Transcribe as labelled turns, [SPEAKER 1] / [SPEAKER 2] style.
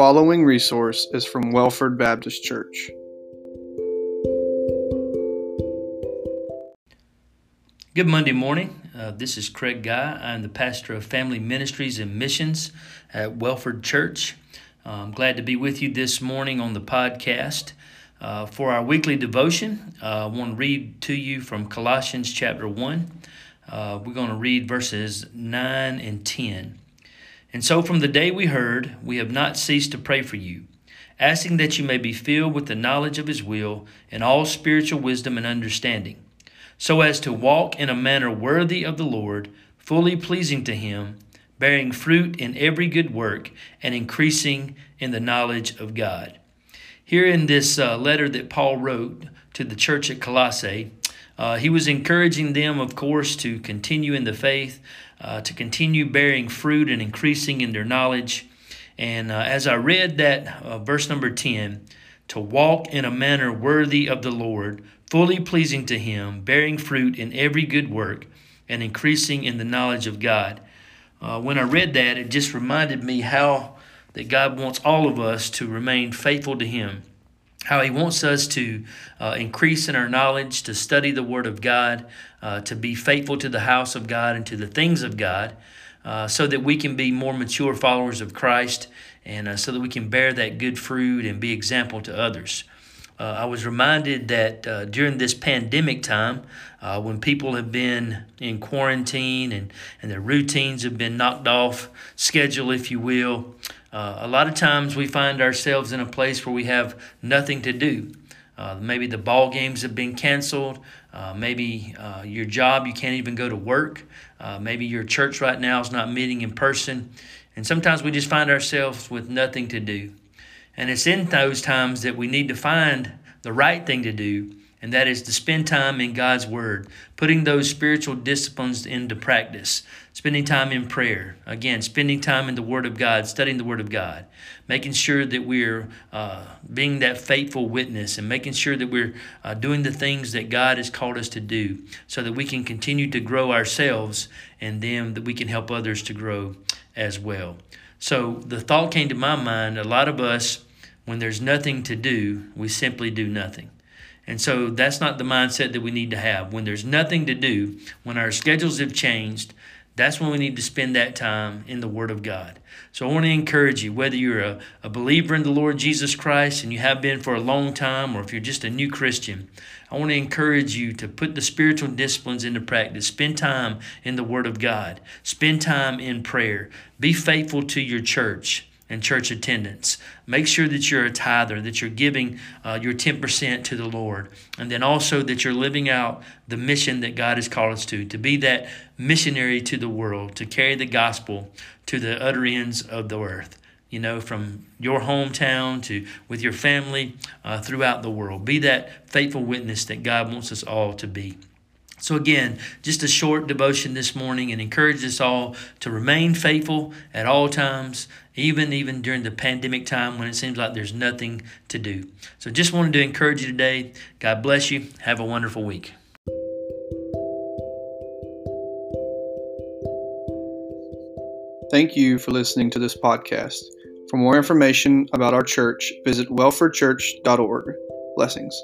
[SPEAKER 1] following resource is from Welford Baptist Church.
[SPEAKER 2] Good Monday morning. Uh, this is Craig Guy. I'm the pastor of Family Ministries and Missions at Welford Church. Uh, I'm glad to be with you this morning on the podcast. Uh, for our weekly devotion, uh, I want to read to you from Colossians chapter 1. Uh, we're going to read verses 9 and 10. And so from the day we heard, we have not ceased to pray for you, asking that you may be filled with the knowledge of His will and all spiritual wisdom and understanding, so as to walk in a manner worthy of the Lord, fully pleasing to Him, bearing fruit in every good work, and increasing in the knowledge of God. Here in this uh, letter that Paul wrote to the church at Colossae, uh, he was encouraging them, of course, to continue in the faith, uh, to continue bearing fruit and increasing in their knowledge. And uh, as I read that uh, verse number 10, to walk in a manner worthy of the Lord, fully pleasing to Him, bearing fruit in every good work, and increasing in the knowledge of God. Uh, when I read that, it just reminded me how that God wants all of us to remain faithful to Him how he wants us to uh, increase in our knowledge, to study the Word of God, uh, to be faithful to the house of God and to the things of God, uh, so that we can be more mature followers of Christ and uh, so that we can bear that good fruit and be example to others. Uh, I was reminded that uh, during this pandemic time, when people have been in quarantine and, and their routines have been knocked off schedule, if you will, uh, a lot of times we find ourselves in a place where we have nothing to do. Uh, maybe the ball games have been canceled. Uh, maybe uh, your job, you can't even go to work. Uh, maybe your church right now is not meeting in person. And sometimes we just find ourselves with nothing to do. And it's in those times that we need to find the right thing to do and that is to spend time in God's Word, putting those spiritual disciplines into practice, spending time in prayer, again, spending time in the Word of God, studying the Word of God, making sure that we're uh, being that faithful witness and making sure that we're uh, doing the things that God has called us to do so that we can continue to grow ourselves and then that we can help others to grow as well. So the thought came to my mind a lot of us, when there's nothing to do, we simply do nothing. And so that's not the mindset that we need to have. When there's nothing to do, when our schedules have changed, that's when we need to spend that time in the Word of God. So I want to encourage you, whether you're a, a believer in the Lord Jesus Christ and you have been for a long time, or if you're just a new Christian, I want to encourage you to put the spiritual disciplines into practice. Spend time in the Word of God, spend time in prayer, be faithful to your church and church attendance. Make sure that you're a tither, that you're giving uh, your 10% to the Lord, and then also that you're living out the mission that God has called us to, to be that missionary to the world, to carry the gospel to the utter ends of the earth. You know, from your hometown to with your family uh, throughout the world. Be that faithful witness that God wants us all to be. So, again, just a short devotion this morning and encourage us all to remain faithful at all times, even even during the pandemic time when it seems like there's nothing to do. So, just wanted to encourage you today. God bless you. Have a wonderful week.
[SPEAKER 1] Thank you for listening to this podcast. For more information about our church, visit welfordchurch.org. Blessings.